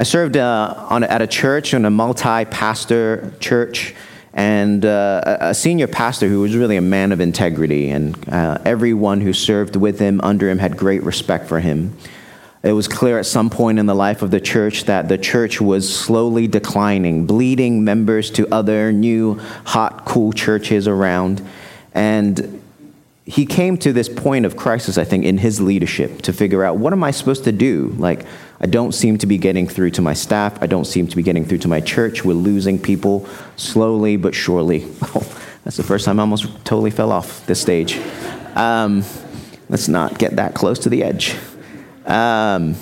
I served uh, on, at a church, a multi pastor church, and uh, a senior pastor who was really a man of integrity, and uh, everyone who served with him, under him, had great respect for him. It was clear at some point in the life of the church that the church was slowly declining, bleeding members to other new, hot, cool churches around. And he came to this point of crisis, I think, in his leadership to figure out what am I supposed to do? Like, I don't seem to be getting through to my staff. I don't seem to be getting through to my church. We're losing people slowly but surely. Oh, that's the first time I almost totally fell off this stage. Um, let's not get that close to the edge. Um,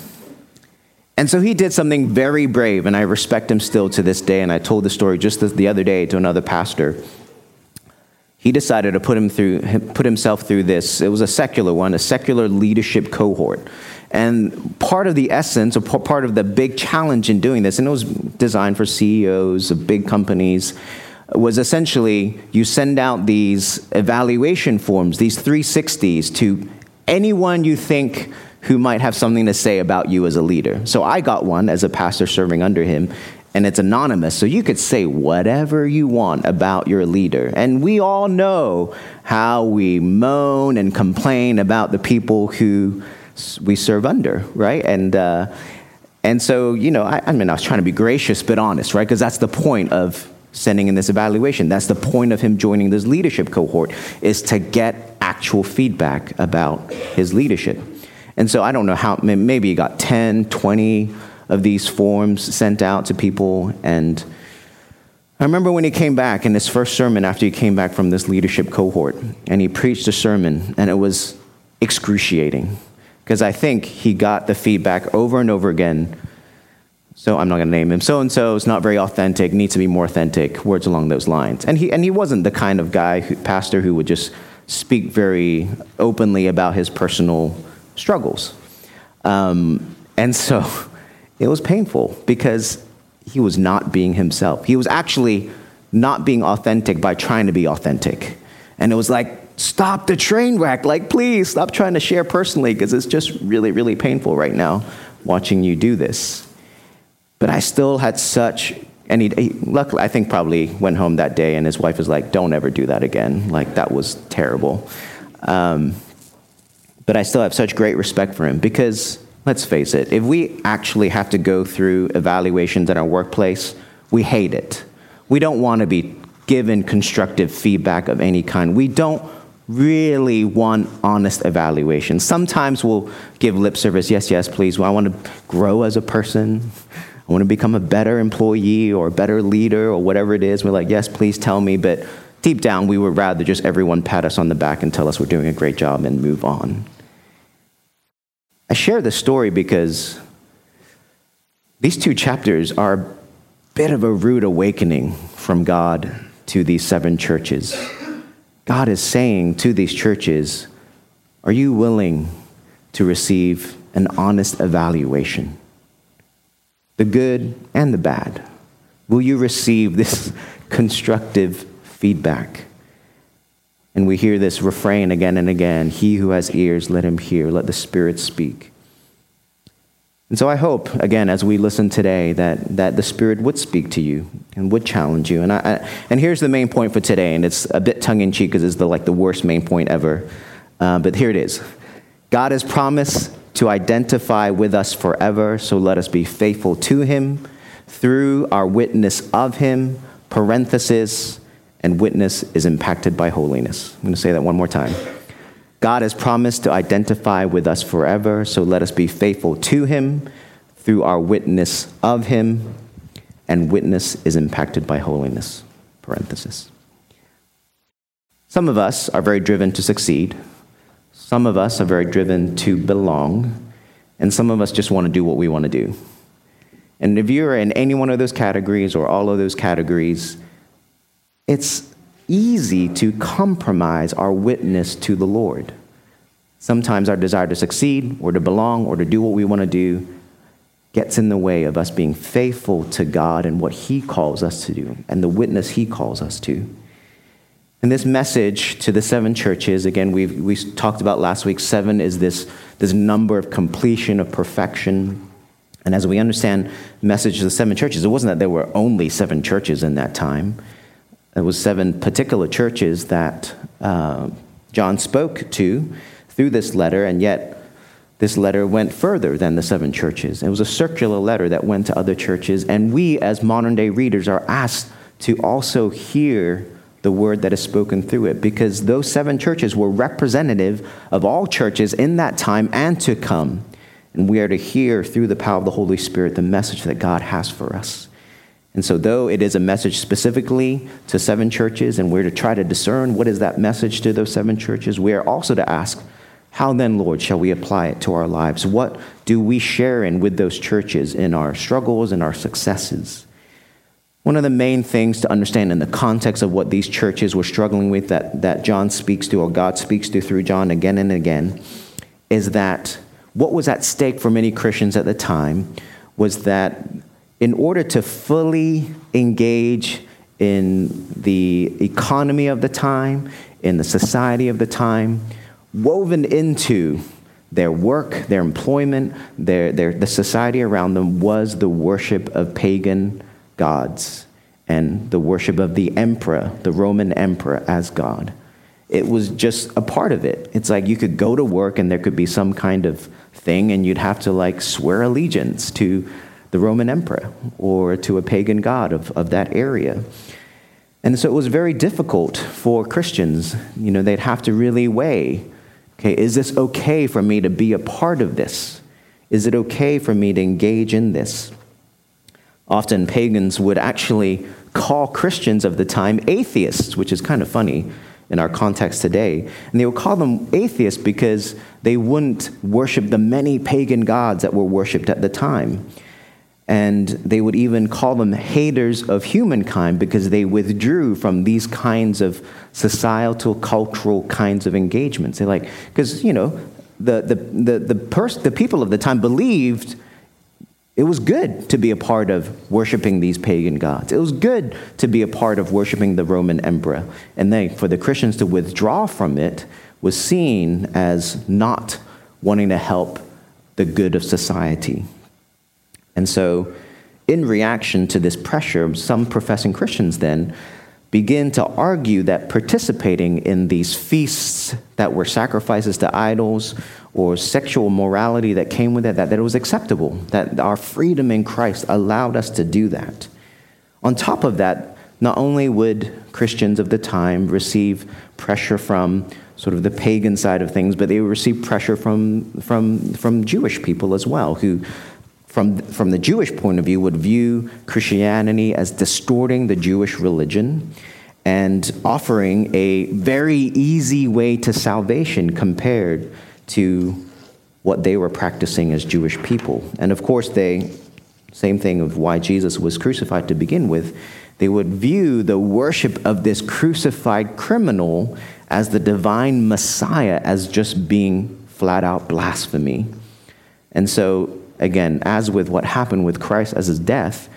and so he did something very brave, and I respect him still to this day. And I told the story just the other day to another pastor he decided to put, him through, put himself through this. It was a secular one, a secular leadership cohort. And part of the essence, or part of the big challenge in doing this, and it was designed for CEOs of big companies, was essentially you send out these evaluation forms, these 360s, to anyone you think who might have something to say about you as a leader. So I got one as a pastor serving under him, and it's anonymous. So you could say whatever you want about your leader. And we all know how we moan and complain about the people who we serve under, right? And, uh, and so, you know, I, I mean, I was trying to be gracious but honest, right? Because that's the point of sending in this evaluation. That's the point of him joining this leadership cohort, is to get actual feedback about his leadership. And so I don't know how, maybe he got 10, 20, of these forms sent out to people. And I remember when he came back in his first sermon after he came back from this leadership cohort, and he preached a sermon, and it was excruciating because I think he got the feedback over and over again. So I'm not going to name him. So and so is not very authentic, needs to be more authentic, words along those lines. And he, and he wasn't the kind of guy, who, pastor, who would just speak very openly about his personal struggles. Um, and so it was painful because he was not being himself. He was actually not being authentic by trying to be authentic. And it was like, stop the train wreck. Like, please stop trying to share personally because it's just really, really painful right now watching you do this. But I still had such, and he, luckily, I think probably went home that day and his wife was like, don't ever do that again. Like, that was terrible. Um, but I still have such great respect for him because Let's face it, if we actually have to go through evaluations in our workplace, we hate it. We don't want to be given constructive feedback of any kind. We don't really want honest evaluation. Sometimes we'll give lip service, yes, yes, please. Well, I want to grow as a person. I want to become a better employee or a better leader or whatever it is. We're like, yes, please tell me. But deep down, we would rather just everyone pat us on the back and tell us we're doing a great job and move on. I share this story because these two chapters are a bit of a rude awakening from God to these seven churches. God is saying to these churches, Are you willing to receive an honest evaluation? The good and the bad. Will you receive this constructive feedback? And we hear this refrain again and again He who has ears, let him hear, let the Spirit speak. And so I hope, again, as we listen today, that, that the Spirit would speak to you and would challenge you. And, I, I and here's the main point for today, and it's a bit tongue in cheek because it's the, like the worst main point ever. Uh, but here it is God has promised to identify with us forever, so let us be faithful to Him through our witness of Him, parenthesis, and witness is impacted by holiness. I'm going to say that one more time. God has promised to identify with us forever, so let us be faithful to Him through our witness of Him, and witness is impacted by holiness. Parenthesis. Some of us are very driven to succeed. Some of us are very driven to belong. And some of us just want to do what we want to do. And if you're in any one of those categories or all of those categories, it's easy to compromise our witness to the Lord. Sometimes our desire to succeed or to belong or to do what we want to do gets in the way of us being faithful to God and what He calls us to do and the witness He calls us to. And this message to the seven churches, again, we we talked about last week, seven is this, this number of completion, of perfection. And as we understand message of the seven churches, it wasn't that there were only seven churches in that time. There was seven particular churches that uh, John spoke to through this letter, and yet this letter went further than the seven churches. It was a circular letter that went to other churches, and we, as modern day readers, are asked to also hear the word that is spoken through it because those seven churches were representative of all churches in that time and to come. And we are to hear through the power of the Holy Spirit the message that God has for us. And so, though it is a message specifically to seven churches, and we're to try to discern what is that message to those seven churches, we are also to ask, how then, Lord, shall we apply it to our lives? What do we share in with those churches in our struggles and our successes? One of the main things to understand in the context of what these churches were struggling with that, that John speaks to, or God speaks to through John again and again, is that what was at stake for many Christians at the time was that in order to fully engage in the economy of the time, in the society of the time, woven into their work, their employment, their, their, the society around them was the worship of pagan gods and the worship of the emperor, the Roman emperor, as God. It was just a part of it. It's like you could go to work and there could be some kind of thing and you'd have to like swear allegiance to the Roman emperor or to a pagan god of, of that area. And so it was very difficult for Christians. You know, they'd have to really weigh okay, is this okay for me to be a part of this? Is it okay for me to engage in this? Often pagans would actually call Christians of the time atheists, which is kind of funny in our context today. And they would call them atheists because they wouldn't worship the many pagan gods that were worshiped at the time. And they would even call them haters of humankind because they withdrew from these kinds of societal, cultural kinds of engagements. They're like, because, you know, the, the, the, the, pers- the people of the time believed it was good to be a part of worshiping these pagan gods. It was good to be a part of worshiping the Roman emperor. And then for the Christians to withdraw from it was seen as not wanting to help the good of society. And so, in reaction to this pressure, some professing Christians then begin to argue that participating in these feasts that were sacrifices to idols or sexual morality that came with it, that, that it was acceptable, that our freedom in Christ allowed us to do that. On top of that, not only would Christians of the time receive pressure from sort of the pagan side of things, but they would receive pressure from, from, from Jewish people as well, who from, from the Jewish point of view, would view Christianity as distorting the Jewish religion and offering a very easy way to salvation compared to what they were practicing as Jewish people. And of course, they, same thing of why Jesus was crucified to begin with, they would view the worship of this crucified criminal as the divine Messiah as just being flat out blasphemy. And so again, as with what happened with Christ as his death,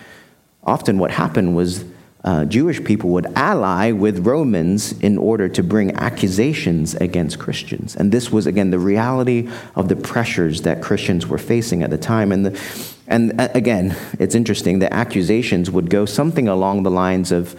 often what happened was uh, Jewish people would ally with Romans in order to bring accusations against Christians. And this was, again, the reality of the pressures that Christians were facing at the time. And, the, and uh, again, it's interesting, the accusations would go something along the lines of,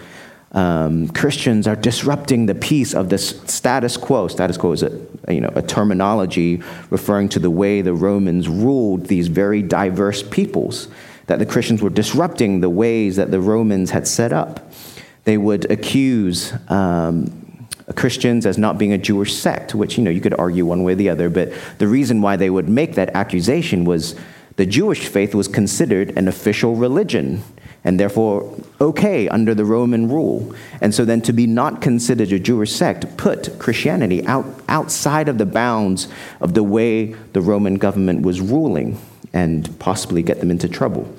um, Christians are disrupting the peace of the status quo. Status quo is a, you know, a terminology referring to the way the Romans ruled these very diverse peoples, that the Christians were disrupting the ways that the Romans had set up. They would accuse um, Christians as not being a Jewish sect, which you know you could argue one way or the other, but the reason why they would make that accusation was the Jewish faith was considered an official religion and therefore okay under the Roman rule. And so then to be not considered a Jewish sect put Christianity out, outside of the bounds of the way the Roman government was ruling and possibly get them into trouble.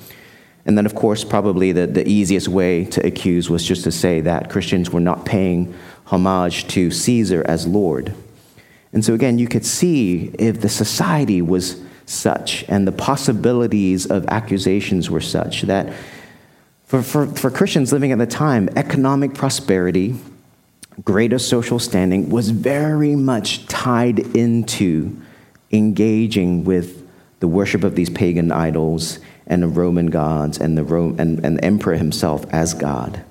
And then, of course, probably the, the easiest way to accuse was just to say that Christians were not paying homage to Caesar as Lord. And so, again, you could see if the society was such and the possibilities of accusations were such that for, for, for Christians living at the time, economic prosperity, greater social standing was very much tied into engaging with the worship of these pagan idols and the Roman gods and the, and, and the emperor himself as God.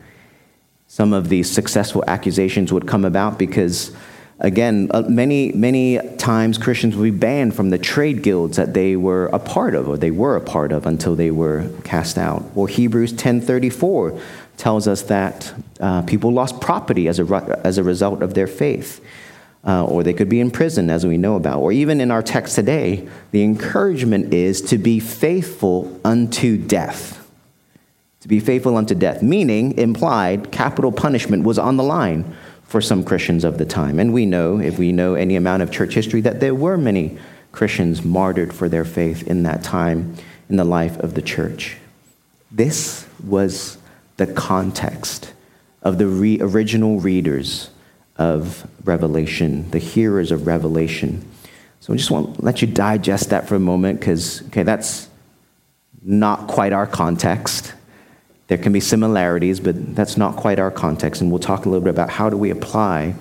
Some of these successful accusations would come about because, again, uh, many, many times Christians would be banned from the trade guilds that they were a part of or they were a part of until they were cast out. Or Hebrews 10.34 tells us that uh, people lost property as a, as a result of their faith uh, or they could be in prison, as we know about. Or even in our text today, the encouragement is to be faithful unto death. To be faithful unto death, meaning, implied, capital punishment was on the line for some Christians of the time. And we know, if we know any amount of church history, that there were many Christians martyred for their faith in that time in the life of the church. This was the context of the re- original readers of Revelation, the hearers of Revelation. So I just want to let you digest that for a moment because, okay, that's not quite our context. There can be similarities, but that's not quite our context. And we'll talk a little bit about how do we apply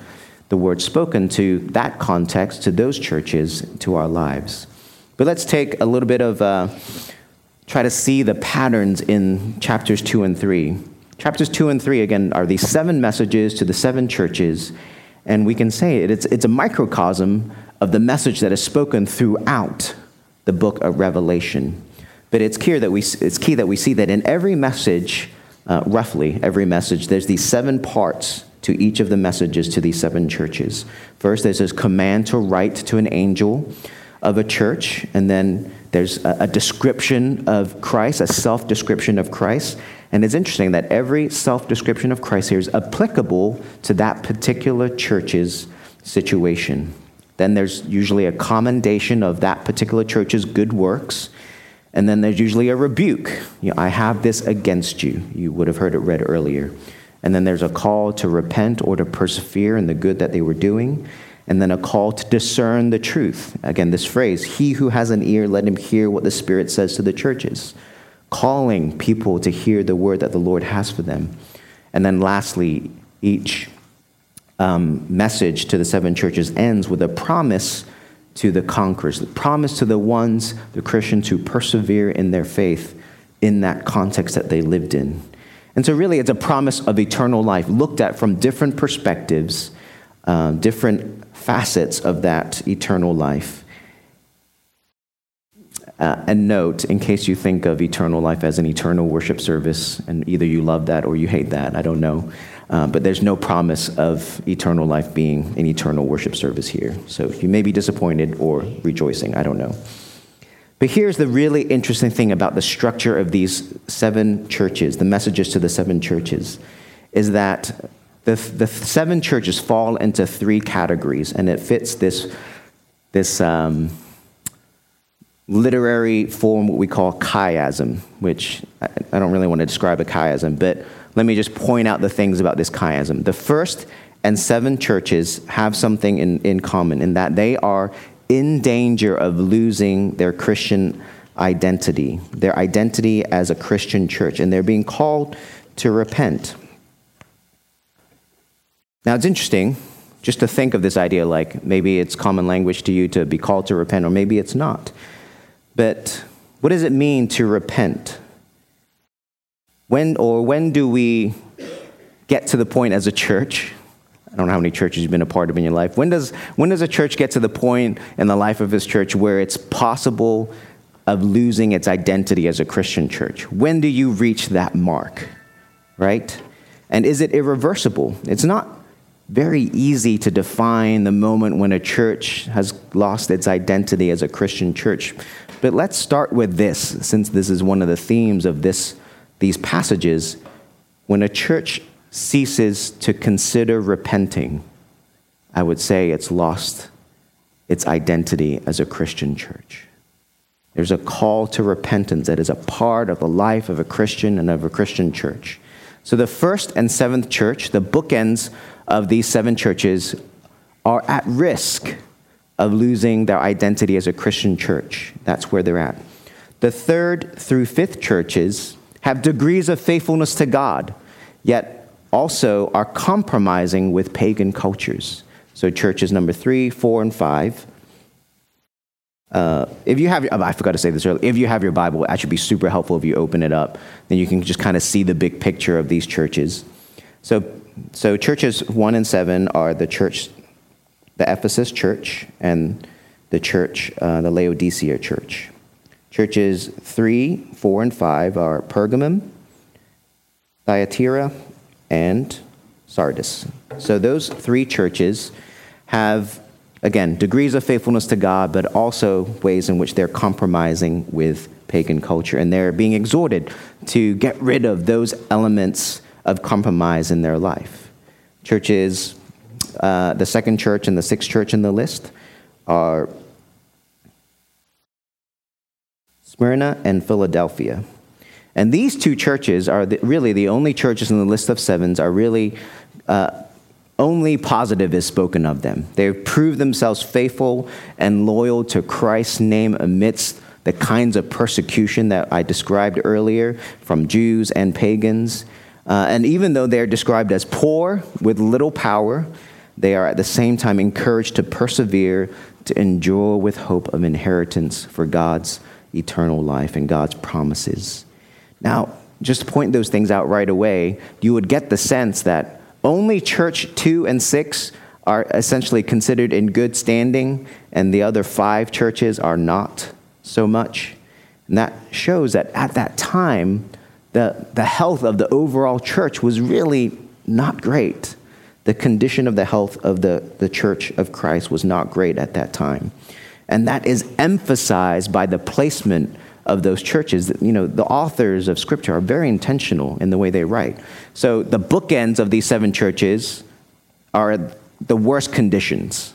the word spoken to that context, to those churches, to our lives. But let's take a little bit of, uh, try to see the patterns in chapters 2 and 3. Chapters 2 and 3, again, are these seven messages to the seven churches, and we can say it, it's, it's a microcosm of the message that is spoken throughout the book of Revelation. But it's key that we, it's key that we see that in every message, uh, roughly every message, there's these seven parts to each of the messages to these seven churches. First, there's this command to write to an angel of a church, and then there's a, a description of Christ, a self description of Christ. And it's interesting that every self description of Christ here is applicable to that particular church's situation. Then there's usually a commendation of that particular church's good works. And then there's usually a rebuke. You know, I have this against you. You would have heard it read earlier. And then there's a call to repent or to persevere in the good that they were doing. And then a call to discern the truth. Again, this phrase, he who has an ear, let him hear what the Spirit says to the churches calling people to hear the word that the Lord has for them. And then lastly, each um, message to the seven churches ends with a promise to the conquerors, the promise to the ones, the Christians who persevere in their faith in that context that they lived in. And so, really, it's a promise of eternal life looked at from different perspectives, uh, different facets of that eternal life. Uh, and note, in case you think of eternal life as an eternal worship service, and either you love that or you hate that, I don't know. Uh, but there's no promise of eternal life being an eternal worship service here. So you may be disappointed or rejoicing, I don't know. But here's the really interesting thing about the structure of these seven churches, the messages to the seven churches, is that the, the seven churches fall into three categories, and it fits this, this um, literary form, what we call chiasm, which I don't really want to describe a chiasm, but let me just point out the things about this chiasm. The first and seven churches have something in, in common in that they are in danger of losing their Christian identity, their identity as a Christian church, and they're being called to repent. Now, it's interesting just to think of this idea like maybe it's common language to you to be called to repent, or maybe it's not. But what does it mean to repent? When or when do we get to the point as a church? I don't know how many churches you've been a part of in your life. When does, when does a church get to the point in the life of this church where it's possible of losing its identity as a Christian church? When do you reach that mark? Right? And is it irreversible? It's not very easy to define the moment when a church has lost its identity as a Christian church. But let's start with this, since this is one of the themes of this, these passages. When a church ceases to consider repenting, I would say it's lost its identity as a Christian church. There's a call to repentance that is a part of the life of a Christian and of a Christian church. So, the first and seventh church, the bookends of these seven churches, are at risk of losing their identity as a Christian church. That's where they're at. The third through fifth churches have degrees of faithfulness to God, yet also are compromising with pagan cultures. So, churches number three, four, and five uh, if you have, oh, I forgot to say this earlier, if you have your Bible, it should be super helpful if you open it up. Then you can just kind of see the big picture of these churches. So, so churches one and seven are the church, the Ephesus church, and the church, uh, the Laodicea church. Churches three, four, and five are Pergamum, Thyatira, and Sardis. So those three churches have again, degrees of faithfulness to God, but also ways in which they're compromising with pagan culture. And they're being exhorted to get rid of those elements of compromise in their life. Churches, uh, the second church and the sixth church in the list are Smyrna and Philadelphia. And these two churches are the, really the only churches in the list of sevens are really uh, only positive is spoken of them. They've proved themselves faithful and loyal to Christ's name amidst the kinds of persecution that I described earlier from Jews and pagans. Uh, and even though they're described as poor with little power, they are at the same time encouraged to persevere, to endure with hope of inheritance for God's eternal life and God's promises. Now, just to point those things out right away, you would get the sense that only church 2 and 6 are essentially considered in good standing, and the other five churches are not so much. And that shows that at that time, the, the health of the overall church was really not great. The condition of the health of the, the church of Christ was not great at that time. And that is emphasized by the placement of those churches. You know, the authors of Scripture are very intentional in the way they write. So the bookends of these seven churches are the worst conditions.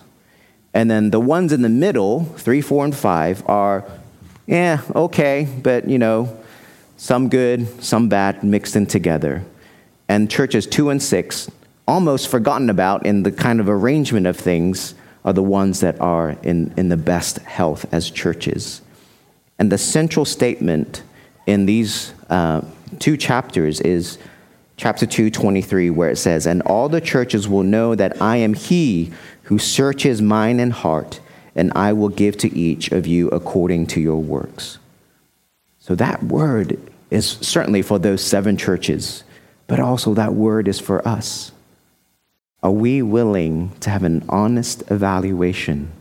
And then the ones in the middle, three, four, and five, are, yeah, okay, but you know, some good, some bad, mixed in together. And churches two and six, almost forgotten about in the kind of arrangement of things, are the ones that are in, in the best health as churches. And the central statement in these uh, two chapters is chapter 2, 23, where it says, And all the churches will know that I am he who searches mind and heart, and I will give to each of you according to your works. So that word is certainly for those seven churches, but also that word is for us. Are we willing to have an honest evaluation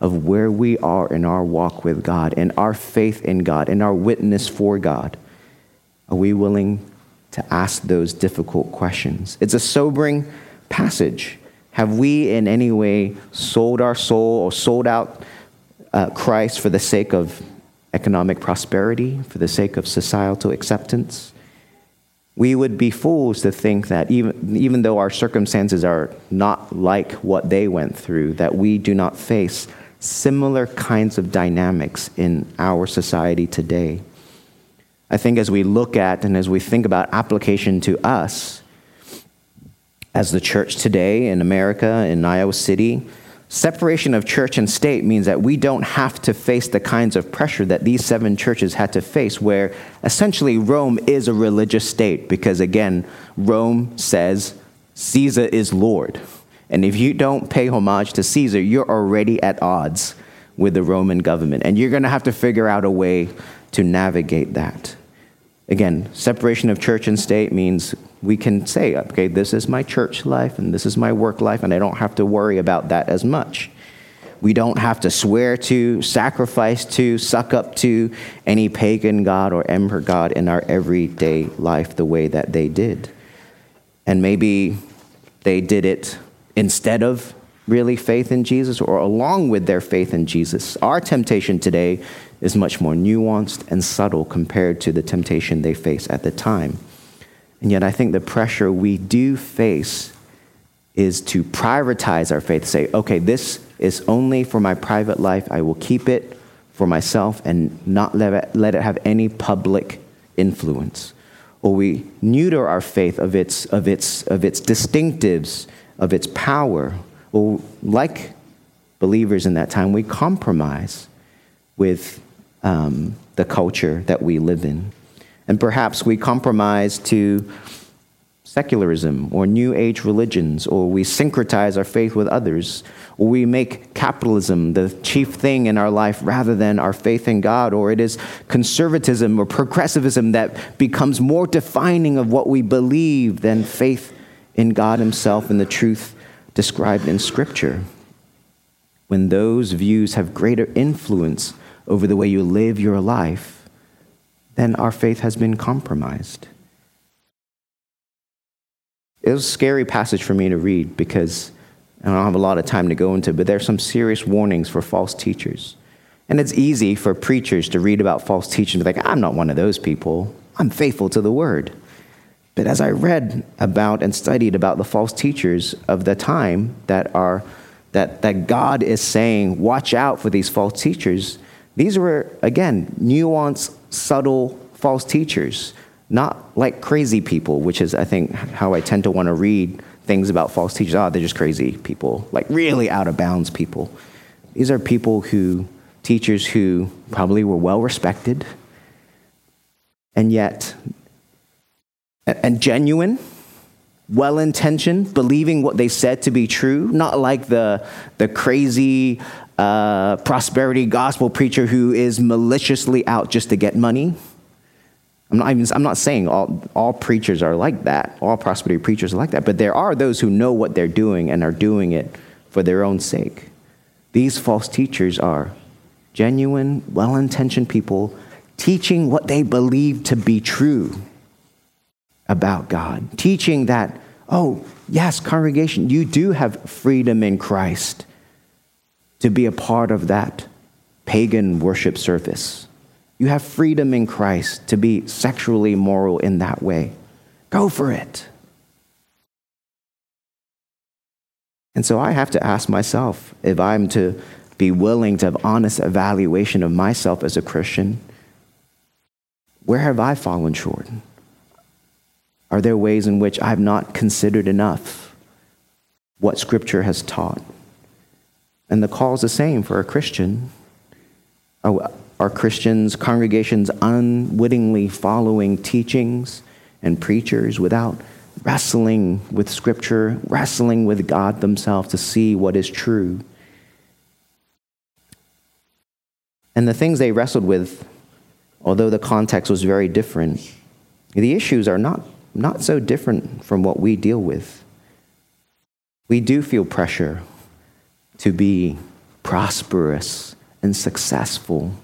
of where we are in our walk with God and our faith in God and our witness for God? Are we willing to ask those difficult questions? It's a sobering passage. Have we in any way sold our soul or sold out uh, Christ for the sake of economic prosperity, for the sake of societal acceptance? We would be fools to think that even, even though our circumstances are not like what they went through, that we do not face similar kinds of dynamics in our society today. I think as we look at and as we think about application to us as the church today in America, in Iowa City, separation of church and state means that we don't have to face the kinds of pressure that these seven churches had to face, where essentially Rome is a religious state, because again, Rome says Caesar is Lord. And if you don't pay homage to Caesar, you're already at odds with the Roman government. And you're going to have to figure out a way to navigate that. Again, separation of church and state means we can say, okay, this is my church life and this is my work life, and I don't have to worry about that as much. We don't have to swear to, sacrifice to, suck up to any pagan god or emperor god in our everyday life the way that they did. And maybe they did it instead of really faith in Jesus or along with their faith in Jesus. Our temptation today is much more nuanced and subtle compared to the temptation they face at the time. And yet, I think the pressure we do face is to prioritize our faith, say, okay, this is only for my private life. I will keep it for myself and not let it, let it have any public influence. Or we neuter our faith of its, of its, of its distinctives of its power. Or, like believers in that time, we compromise with um, the culture that we live in. And perhaps we compromise to secularism or New Age religions, or we syncretize our faith with others, or we make capitalism the chief thing in our life rather than our faith in God, or it is conservatism or progressivism that becomes more defining of what we believe than faith in God Himself and the truth described in Scripture. When those views have greater influence over the way you live your life, then our faith has been compromised. It was a scary passage for me to read because I don't have a lot of time to go into, but there's some serious warnings for false teachers. And it's easy for preachers to read about false teaching and be like, I'm not one of those people. I'm faithful to the word. But as I read about and studied about the false teachers of the time that are that, that God is saying, watch out for these false teachers, these were, again, nuanced, subtle false teachers not like crazy people, which is, I think, how I tend to want to read things about false teachers. Oh, they're just crazy people, like really out of bounds people. These are people who, teachers who probably were well respected and yet, and genuine, well intentioned, believing what they said to be true, not like the, the crazy uh, prosperity gospel preacher who is maliciously out just to get money. I'm not, even, I'm not saying all, all preachers are like that, all prosperity preachers are like that, but there are those who know what they're doing and are doing it for their own sake. These false teachers are genuine, well intentioned people teaching what they believe to be true about God, teaching that, oh, yes, congregation, you do have freedom in Christ to be a part of that pagan worship service you have freedom in Christ to be sexually moral in that way. Go for it. And so I have to ask myself if I'm to be willing to have honest evaluation of myself as a Christian, where have I fallen short? Are there ways in which I've not considered enough what Scripture has taught? And the call is the same for a Christian. Oh, are Christians, congregations unwittingly following teachings and preachers without wrestling with Scripture, wrestling with God themselves to see what is true? And the things they wrestled with, although the context was very different, the issues are not, not so different from what we deal with. We do feel pressure to be prosperous and successful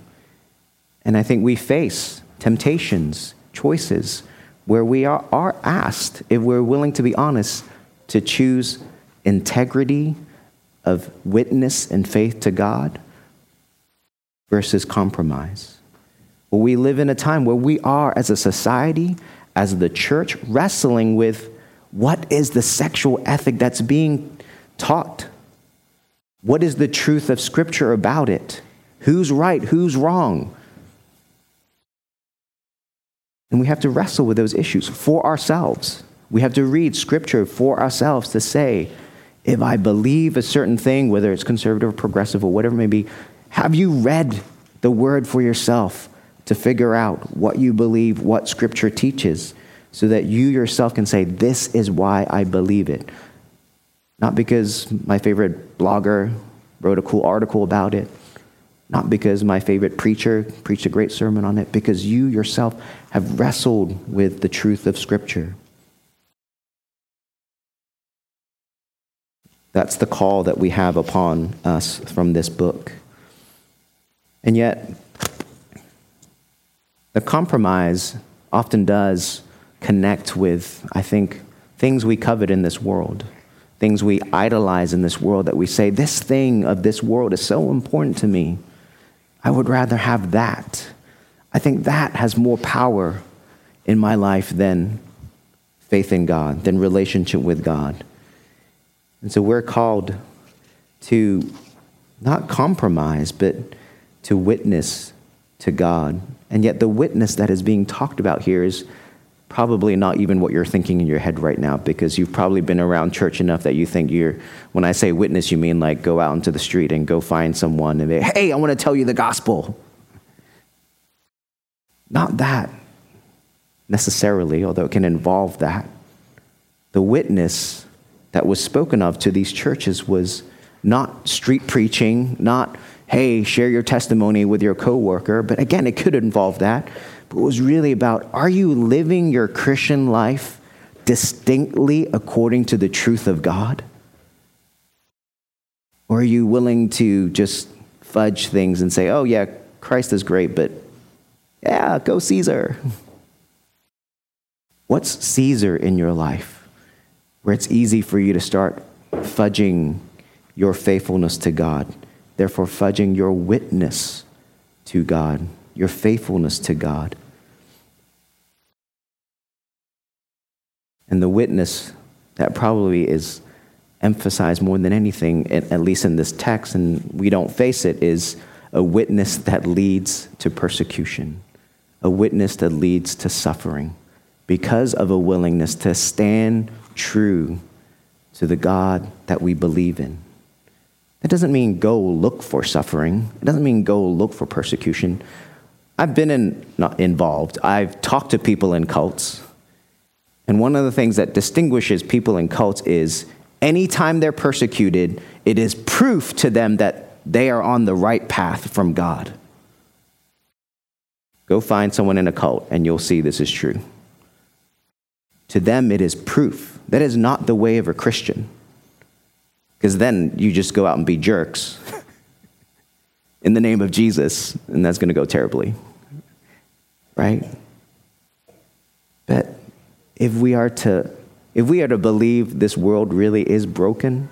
and I think we face temptations, choices, where we are, are asked, if we're willing to be honest, to choose integrity of witness and faith to God versus compromise. Well, we live in a time where we are, as a society, as the church, wrestling with what is the sexual ethic that's being taught? What is the truth of Scripture about it? Who's right? Who's wrong? And we have to wrestle with those issues for ourselves. We have to read scripture for ourselves to say, if I believe a certain thing, whether it's conservative or progressive or whatever it may be, have you read the word for yourself to figure out what you believe, what scripture teaches, so that you yourself can say, This is why I believe it? Not because my favorite blogger wrote a cool article about it, not because my favorite preacher preached a great sermon on it, because you yourself have wrestled with the truth of Scripture. That's the call that we have upon us from this book. And yet, the compromise often does connect with, I think, things we covet in this world, things we idolize in this world that we say, this thing of this world is so important to me. I would rather have that. I think that has more power in my life than faith in God, than relationship with God. And so we're called to not compromise, but to witness to God. And yet, the witness that is being talked about here is probably not even what you're thinking in your head right now because you've probably been around church enough that you think you're when i say witness you mean like go out into the street and go find someone and be hey i want to tell you the gospel. Not that necessarily although it can involve that. The witness that was spoken of to these churches was not street preaching, not, hey, share your testimony with your coworker, but again, it could involve that. But it was really about are you living your Christian life distinctly according to the truth of God? Or are you willing to just fudge things and say, oh, yeah, Christ is great, but yeah, go Caesar? What's Caesar in your life where it's easy for you to start fudging your faithfulness to God, therefore, fudging your witness to God, your faithfulness to God? And the witness that probably is emphasized more than anything, at least in this text, and we don't face it, is a witness that leads to persecution, a witness that leads to suffering because of a willingness to stand true to the God that we believe in. That doesn't mean go look for suffering. It doesn't mean go look for persecution. I've been in, involved. I've talked to people in cults. And one of the things that distinguishes people in cults is anytime they're persecuted, it is proof to them that they are on the right path from God. Go find someone in a cult and you'll see this is true. To them, it is proof. That is not the way of a Christian. Because then you just go out and be jerks in the name of Jesus, and that's going to go terribly. Right? But if we are to if we are to believe this world really is broken,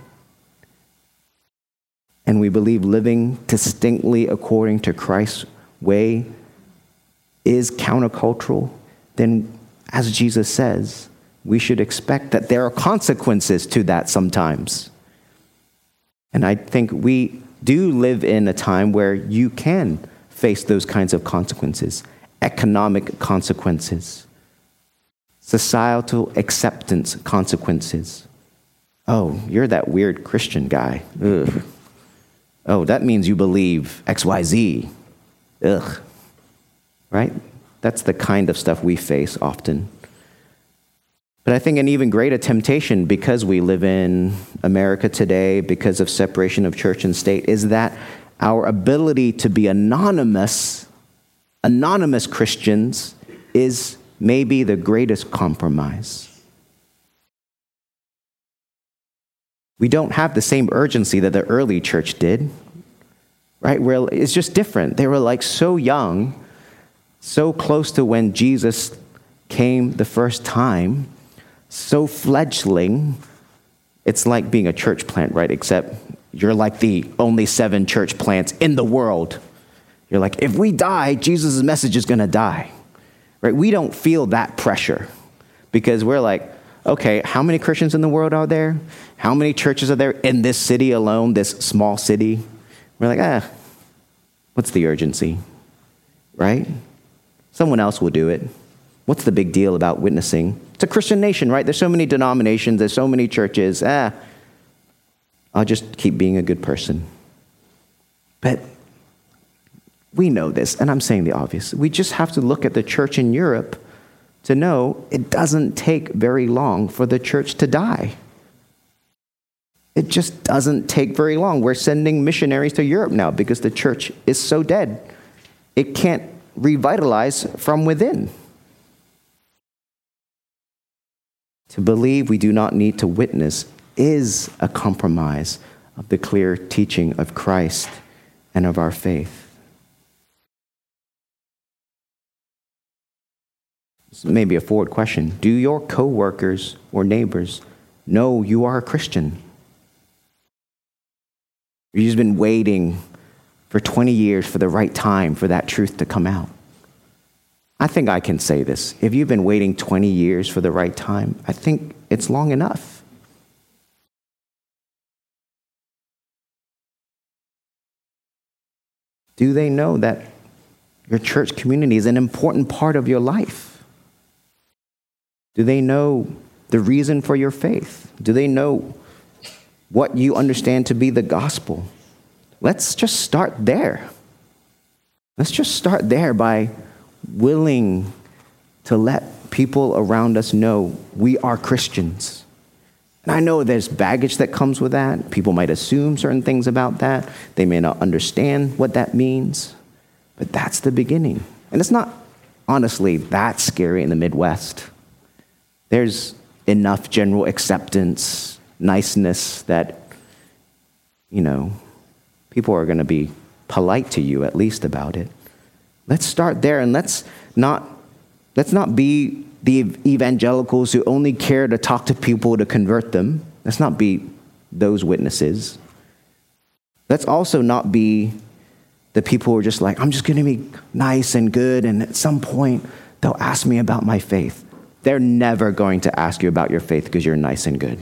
and we believe living distinctly according to Christ's way is countercultural, then as Jesus says, we should expect that there are consequences to that sometimes. And I think we do live in a time where you can face those kinds of consequences economic consequences, societal acceptance consequences. Oh, you're that weird Christian guy. Ugh. Oh, that means you believe XYZ. Ugh. Right? That's the kind of stuff we face often. But I think an even greater temptation, because we live in America today, because of separation of church and state, is that our ability to be anonymous, anonymous Christians, is maybe the greatest compromise. We don't have the same urgency that the early church did, right? Where it's just different. They were like so young, so close to when Jesus came the first time, so fledgling. It's like being a church plant, right? Except you're like the only seven church plants in the world. You're like, if we die, Jesus' message is going to die right? We don't feel that pressure because we're like, okay, how many Christians in the world are there? How many churches are there in this city alone, this small city? We're like, ah, what's the urgency, right? Someone else will do it. What's the big deal about witnessing? It's a Christian nation, right? There's so many denominations, there's so many churches. Ah, I'll just keep being a good person. But we know this, and I'm saying the obvious. We just have to look at the church in Europe to know it doesn't take very long for the church to die. It just doesn't take very long. We're sending missionaries to Europe now because the church is so dead. It can't revitalize from within. To believe we do not need to witness is a compromise of the clear teaching of Christ and of our faith. maybe a forward question. Do your coworkers or neighbors know you are a Christian? You've been waiting for 20 years for the right time for that truth to come out. I think I can say this. If you've been waiting 20 years for the right time, I think it's long enough. Do they know that your church community is an important part of your life? Do they know the reason for your faith? Do they know what you understand to be the gospel? Let's just start there. Let's just start there by willing to let people around us know we are Christians. And I know there's baggage that comes with that. People might assume certain things about that. They may not understand what that means. But that's the beginning. And it's not honestly that scary in the Midwest. There's enough general acceptance, niceness that, you know, people are going to be polite to you at least about it. Let's start there and let's not let's not be the evangelicals who only care to talk to people to convert them. Let's not be those witnesses. Let's also not be the people who are just like, I'm just going to be nice and good, and at some point they'll ask me about my faith. They're never going to ask you about your faith because you're nice and good.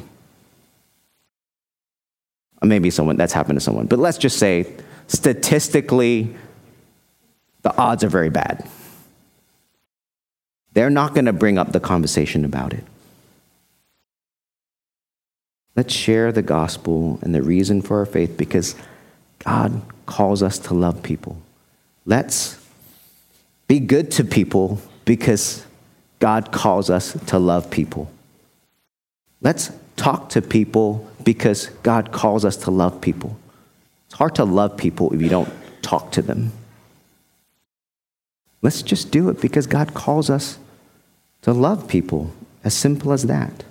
Maybe someone that's happened to someone, but let's just say statistically, the odds are very bad. They're not going to bring up the conversation about it. Let's share the gospel and the reason for our faith because God calls us to love people. Let's be good to people because God calls us to love people. Let's talk to people because God calls us to love people. It's hard to love people if you don't talk to them. Let's just do it because God calls us to love people. As simple as that.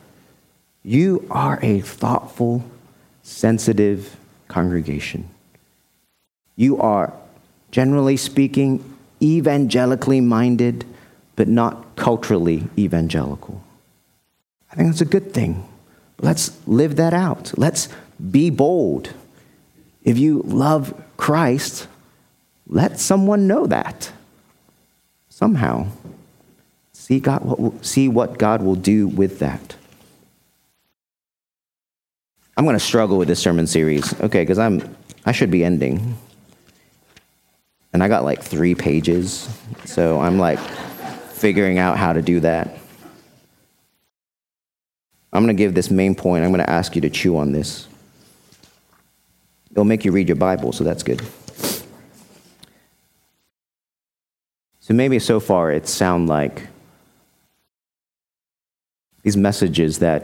You are a thoughtful, sensitive congregation. You are, generally speaking, evangelically minded, but not culturally evangelical. I think that's a good thing. Let's live that out. Let's be bold. If you love Christ, let someone know that somehow. See, God, see what God will do with that. I'm going to struggle with this sermon series, okay, because I'm I should be ending and I got like three pages. So I'm like figuring out how to do that. I'm going to give this main point. I'm going to ask you to chew on this. It'll make you read your Bible, so that's good. So maybe so far it sound like these messages that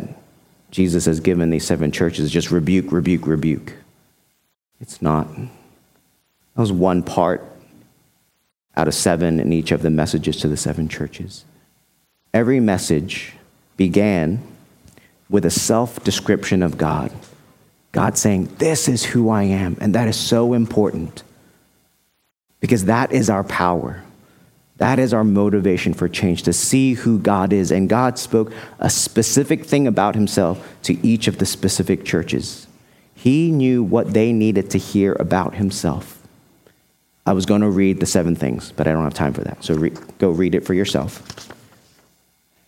Jesus has given these seven churches just rebuke, rebuke, rebuke. It's not. That was one part out of seven in each of the messages to the seven churches. Every message began with a self description of God. God saying, This is who I am. And that is so important because that is our power. That is our motivation for change to see who God is. And God spoke a specific thing about himself to each of the specific churches. He knew what they needed to hear about himself. I was going to read the seven things, but I don't have time for that. So re- go read it for yourself.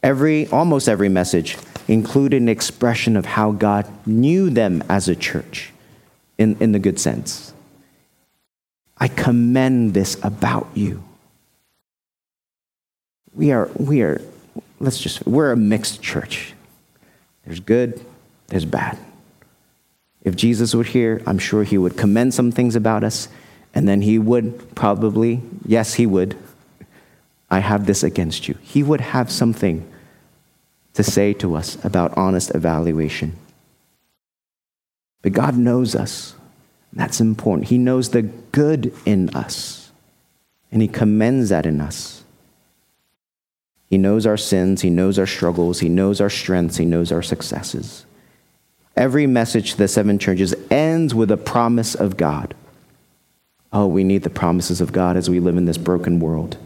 Every, almost every message included an expression of how God knew them as a church in, in the good sense. I commend this about you. We are, we are, let's just, we're a mixed church. There's good, there's bad. If Jesus were here, I'm sure he would commend some things about us and then he would probably, yes, he would, I have this against you. He would have something to say to us about honest evaluation. But God knows us. That's important. He knows the good in us, and He commends that in us. He knows our sins, He knows our struggles, He knows our strengths, He knows our successes. Every message to the seven churches ends with a promise of God. Oh, we need the promises of God as we live in this broken world.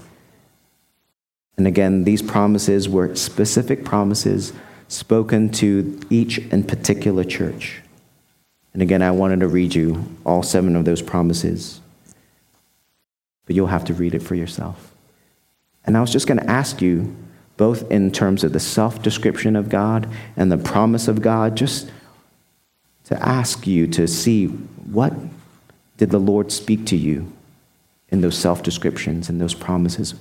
And again, these promises were specific promises spoken to each and particular church. And again, I wanted to read you all seven of those promises, but you'll have to read it for yourself. And I was just going to ask you, both in terms of the self description of God and the promise of God, just to ask you to see what did the Lord speak to you in those self descriptions and those promises?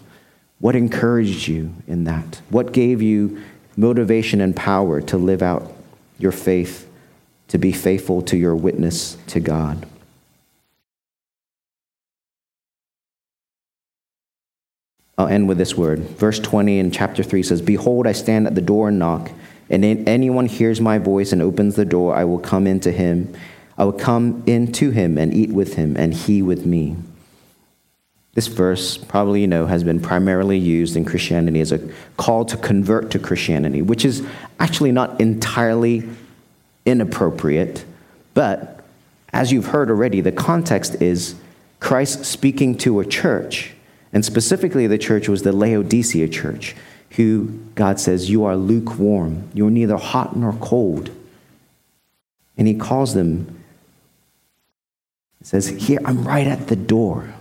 What encouraged you in that? What gave you motivation and power to live out your faith, to be faithful to your witness to God? I'll end with this word. Verse 20 in chapter 3 says, Behold, I stand at the door and knock. And if anyone hears my voice and opens the door, I will come into him. I will come into him and eat with him, and he with me. This verse, probably you know, has been primarily used in Christianity as a call to convert to Christianity, which is actually not entirely inappropriate, but as you've heard already, the context is Christ speaking to a church, and specifically the church was the Laodicea church who God says, You are lukewarm. You're neither hot nor cold. And he calls them, he says, Here, I'm right at the door.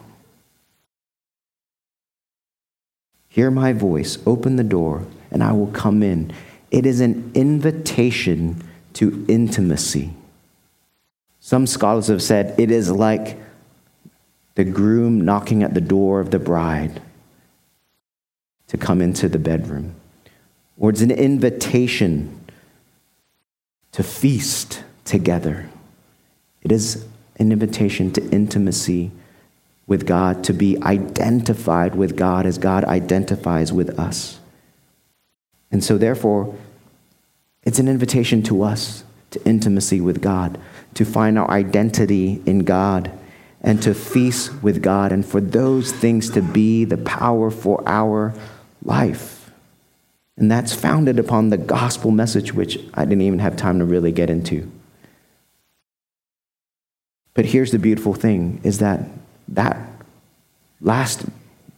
Hear my voice, open the door, and I will come in. It is an invitation to intimacy. Some scholars have said it is like the groom knocking at the door of the bride to come into the bedroom. Or it's an invitation to feast together. It is an invitation to intimacy with God, to be identified with God as God identifies with us. And so, therefore, it's an invitation to us to intimacy with God, to find our identity in God, and to feast with God, and for those things to be the power for our life. And that's founded upon the gospel message, which I didn't even have time to really get into. But here's the beautiful thing is that that last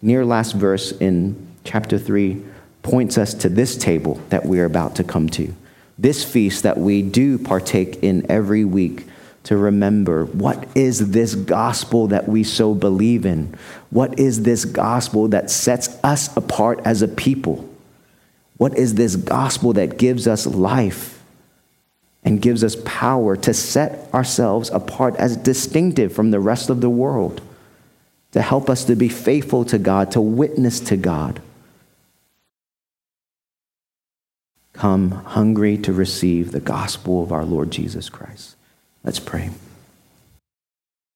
near last verse in chapter 3 points us to this table that we're about to come to. This feast that we do partake in every week to remember what is this gospel that we so believe in? What is this gospel that sets us apart as a people? What is this gospel that gives us life and gives us power to set ourselves apart as distinctive from the rest of the world? To help us to be faithful to God, to witness to God. Come hungry to receive the gospel of our Lord Jesus Christ. Let's pray.